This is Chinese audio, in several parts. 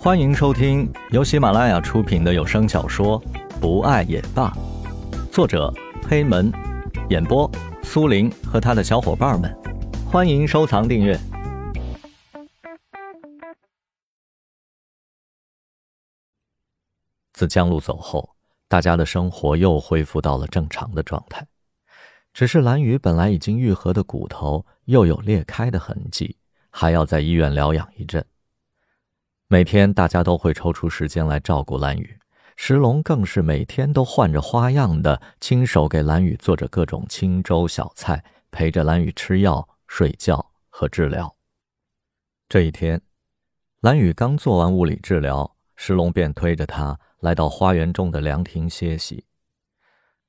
欢迎收听由喜马拉雅出品的有声小说《不爱也罢》，作者黑门，演播苏林和他的小伙伴们。欢迎收藏订阅。自江路走后，大家的生活又恢复到了正常的状态。只是蓝雨本来已经愈合的骨头又有裂开的痕迹，还要在医院疗养一阵。每天大家都会抽出时间来照顾蓝雨，石龙更是每天都换着花样的亲手给蓝雨做着各种清粥小菜，陪着蓝雨吃药、睡觉和治疗。这一天，蓝雨刚做完物理治疗，石龙便推着他来到花园中的凉亭歇息。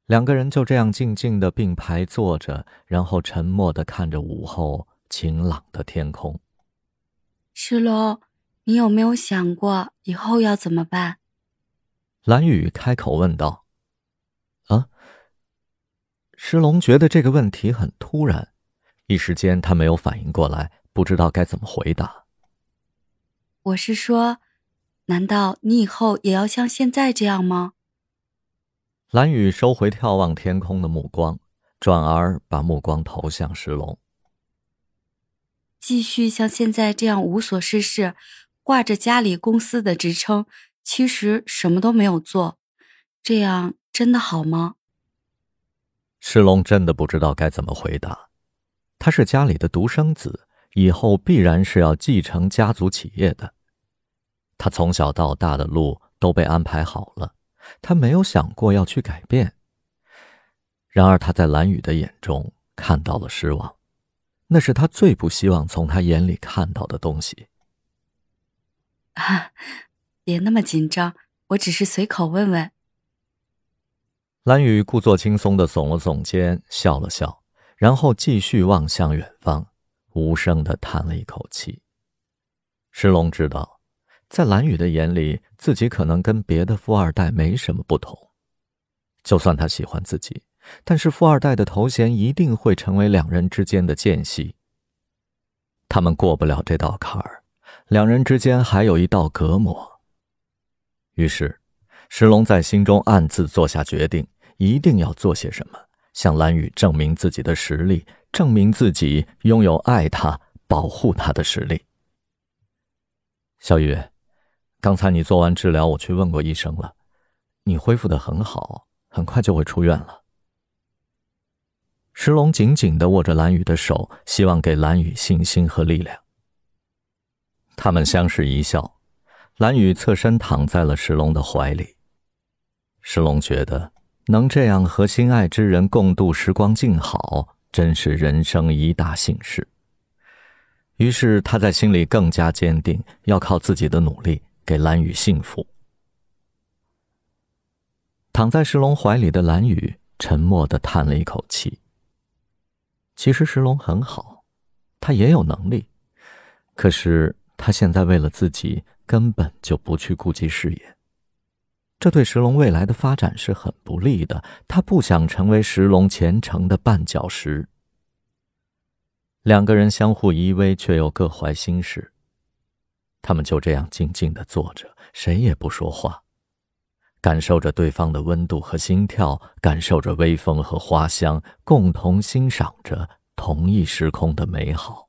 两个人就这样静静的并排坐着，然后沉默的看着午后晴朗的天空。石龙。你有没有想过以后要怎么办？蓝雨开口问道。啊！石龙觉得这个问题很突然，一时间他没有反应过来，不知道该怎么回答。我是说，难道你以后也要像现在这样吗？蓝雨收回眺望天空的目光，转而把目光投向石龙。继续像现在这样无所事事。挂着家里公司的职称，其实什么都没有做，这样真的好吗？石龙真的不知道该怎么回答。他是家里的独生子，以后必然是要继承家族企业的。他从小到大的路都被安排好了，他没有想过要去改变。然而他在蓝雨的眼中看到了失望，那是他最不希望从他眼里看到的东西。啊，别那么紧张，我只是随口问问。蓝雨故作轻松的耸了耸肩，笑了笑，然后继续望向远方，无声的叹了一口气。石龙知道，在蓝雨的眼里，自己可能跟别的富二代没什么不同。就算他喜欢自己，但是富二代的头衔一定会成为两人之间的间隙。他们过不了这道坎儿。两人之间还有一道隔膜。于是，石龙在心中暗自做下决定，一定要做些什么，向蓝雨证明自己的实力，证明自己拥有爱他、保护他的实力。小雨，刚才你做完治疗，我去问过医生了，你恢复的很好，很快就会出院了。石龙紧紧地握着蓝雨的手，希望给蓝雨信心和力量。他们相视一笑，蓝雨侧身躺在了石龙的怀里。石龙觉得能这样和心爱之人共度时光静好，真是人生一大幸事。于是他在心里更加坚定，要靠自己的努力给蓝雨幸福。躺在石龙怀里的蓝雨沉默的叹了一口气。其实石龙很好，他也有能力，可是。他现在为了自己，根本就不去顾及事业，这对石龙未来的发展是很不利的。他不想成为石龙前程的绊脚石。两个人相互依偎，却又各怀心事。他们就这样静静的坐着，谁也不说话，感受着对方的温度和心跳，感受着微风和花香，共同欣赏着同一时空的美好。